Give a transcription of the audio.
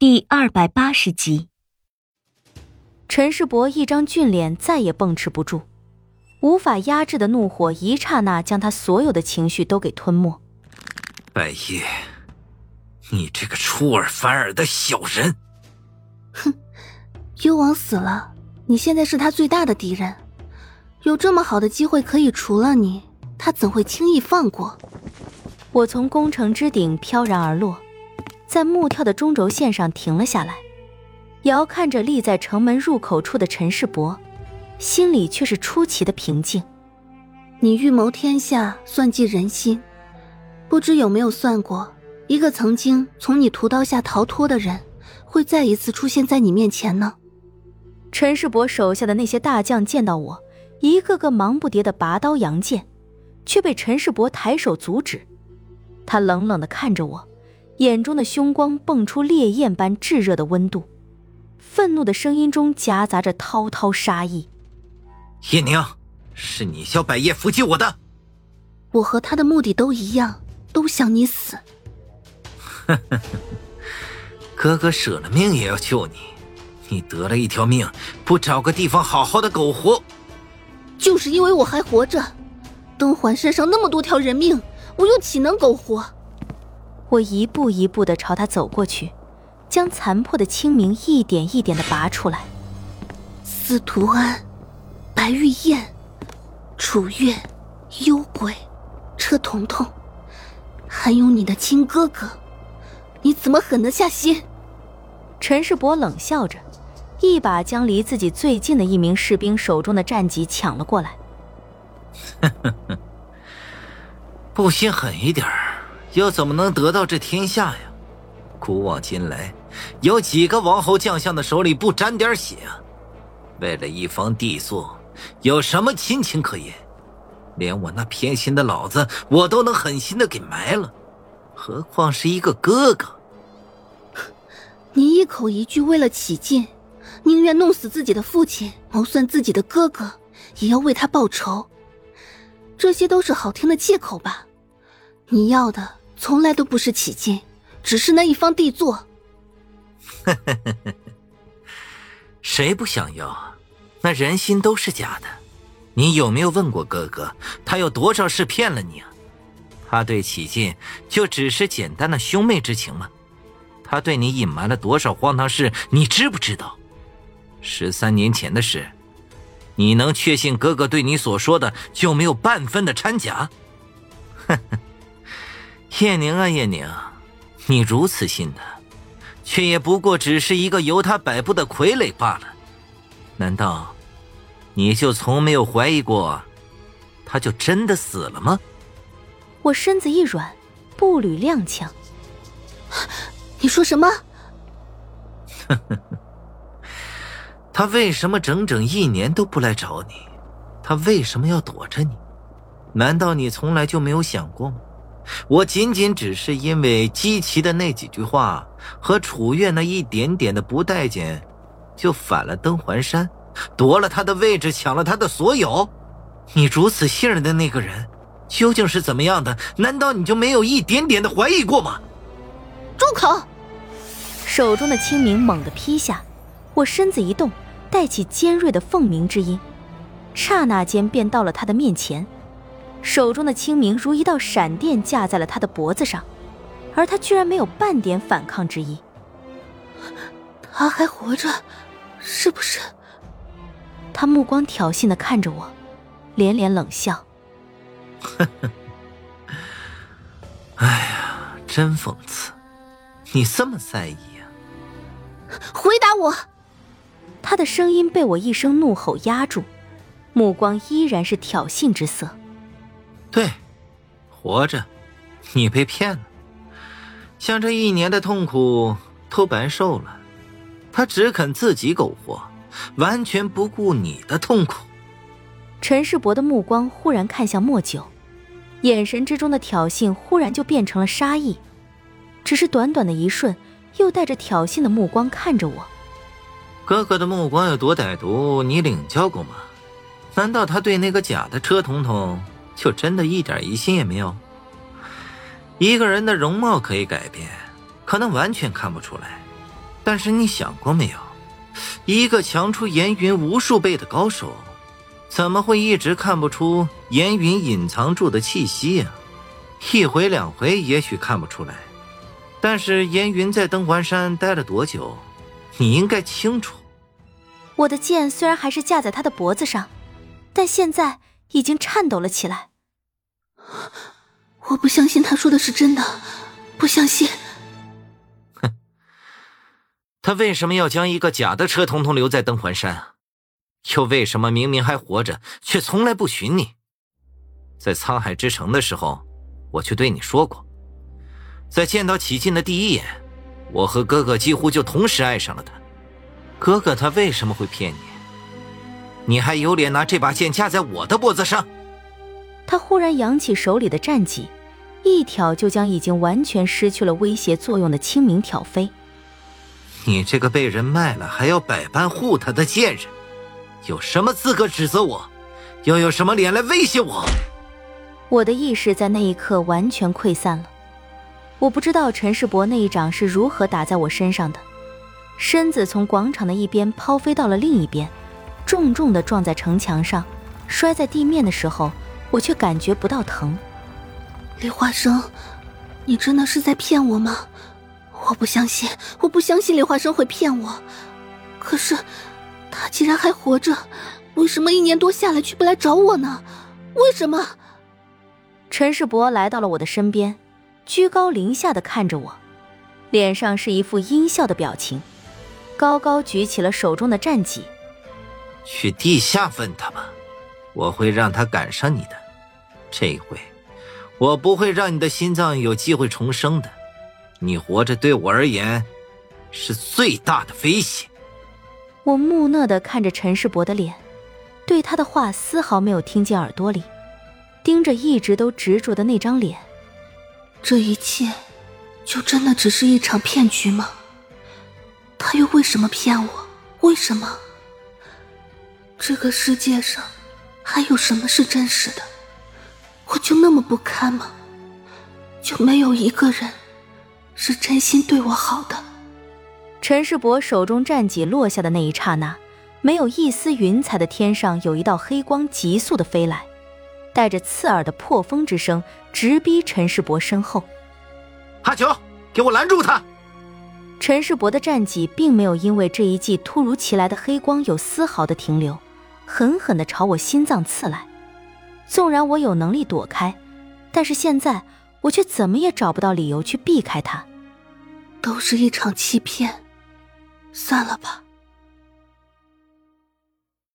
第二百八十集，陈世伯一张俊脸再也绷持不住，无法压制的怒火一刹那将他所有的情绪都给吞没。白夜，你这个出尔反尔的小人！哼，幽王死了，你现在是他最大的敌人，有这么好的机会可以除了你，他怎会轻易放过？我从宫城之顶飘然而落。在木跳的中轴线上停了下来，遥看着立在城门入口处的陈世伯，心里却是出奇的平静。你预谋天下，算计人心，不知有没有算过，一个曾经从你屠刀下逃脱的人，会再一次出现在你面前呢？陈世伯手下的那些大将见到我，一个个忙不迭的拔刀扬剑，却被陈世伯抬手阻止。他冷冷的看着我。眼中的凶光迸出烈焰般炙热的温度，愤怒的声音中夹杂着滔滔杀意。叶宁，是你叫百叶伏击我的。我和他的目的都一样，都想你死。哥哥舍了命也要救你，你得了一条命，不找个地方好好的苟活？就是因为我还活着，东环身上那么多条人命，我又岂能苟活？我一步一步的朝他走过去，将残破的清明一点一点的拔出来。司徒安、白玉燕、楚月、幽鬼、车彤彤，还有你的亲哥哥，你怎么狠得下心？陈世伯冷笑着，一把将离自己最近的一名士兵手中的战戟抢了过来。不心狠一点儿。又怎么能得到这天下呀？古往今来，有几个王侯将相的手里不沾点血啊？为了一方地座，有什么亲情可言？连我那偏心的老子，我都能狠心的给埋了，何况是一个哥哥？你一口一句为了起劲，宁愿弄死自己的父亲，谋算自己的哥哥，也要为他报仇。这些都是好听的借口吧？你要的？从来都不是起劲，只是那一方地座。谁不想要啊？那人心都是假的。你有没有问过哥哥，他有多少事骗了你啊？他对启劲就只是简单的兄妹之情吗？他对你隐瞒了多少荒唐事，你知不知道？十三年前的事，你能确信哥哥对你所说的就没有半分的掺假？呵呵。叶宁啊，叶宁，你如此信他，却也不过只是一个由他摆布的傀儡罢了。难道你就从没有怀疑过，他就真的死了吗？我身子一软，步履踉跄。你说什么？他为什么整整一年都不来找你？他为什么要躲着你？难道你从来就没有想过吗？我仅仅只是因为姬奇的那几句话和楚月那一点点的不待见，就反了登环山，夺了他的位置，抢了他的所有。你如此信任的那个人，究竟是怎么样的？难道你就没有一点点的怀疑过吗？住口！手中的清明猛地劈下，我身子一动，带起尖锐的凤鸣之音，刹那间便到了他的面前。手中的清明如一道闪电架在了他的脖子上，而他居然没有半点反抗之意。他还活着，是不是？他目光挑衅的看着我，连连冷笑。呵呵。哎呀，真讽刺！你这么在意啊？回答我！他的声音被我一声怒吼压住，目光依然是挑衅之色。对，活着，你被骗了，像这一年的痛苦都白受了。他只肯自己苟活，完全不顾你的痛苦。陈世伯的目光忽然看向莫九，眼神之中的挑衅忽然就变成了杀意。只是短短的一瞬，又带着挑衅的目光看着我。哥哥的目光有多歹毒，你领教过吗？难道他对那个假的车彤彤？就真的一点疑心也没有。一个人的容貌可以改变，可能完全看不出来，但是你想过没有，一个强出严云无数倍的高手，怎么会一直看不出严云隐藏住的气息呀？一回两回也许看不出来，但是严云在登环山待了多久，你应该清楚。我的剑虽然还是架在他的脖子上，但现在已经颤抖了起来。我不相信他说的是真的，不相信。哼，他为什么要将一个假的车童童留在登环山？又为什么明明还活着，却从来不寻你？在沧海之城的时候。我就对你说过，在见到启进的第一眼，我和哥哥几乎就同时爱上了他。哥哥他为什么会骗你？你还有脸拿这把剑架在我的脖子上？他忽然扬起手里的战戟，一挑就将已经完全失去了威胁作用的清明挑飞。你这个被人卖了还要百般护他的贱人，有什么资格指责我？又有什么脸来威胁我？我的意识在那一刻完全溃散了，我不知道陈世伯那一掌是如何打在我身上的，身子从广场的一边抛飞到了另一边，重重的撞在城墙上，摔在地面的时候，我却感觉不到疼。李华生，你真的是在骗我吗？我不相信，我不相信李华生会骗我。可是，他既然还活着，为什么一年多下来却不来找我呢？为什么？陈世伯来到了我的身边，居高临下的看着我，脸上是一副阴笑的表情，高高举起了手中的战戟。去地下问他吧，我会让他赶上你的。这一回，我不会让你的心脏有机会重生的。你活着对我而言，是最大的威胁。我木讷的看着陈世伯的脸，对他的话丝毫没有听进耳朵里。盯着一直都执着的那张脸，这一切就真的只是一场骗局吗？他又为什么骗我？为什么？这个世界上还有什么是真实的？我就那么不堪吗？就没有一个人是真心对我好的？陈世伯手中战戟落下的那一刹那，没有一丝云彩的天上有一道黑光急速的飞来。带着刺耳的破风之声，直逼陈世伯身后。阿九，给我拦住他！陈世伯的战戟并没有因为这一记突如其来的黑光有丝毫的停留，狠狠地朝我心脏刺来。纵然我有能力躲开，但是现在我却怎么也找不到理由去避开他。都是一场欺骗，算了吧。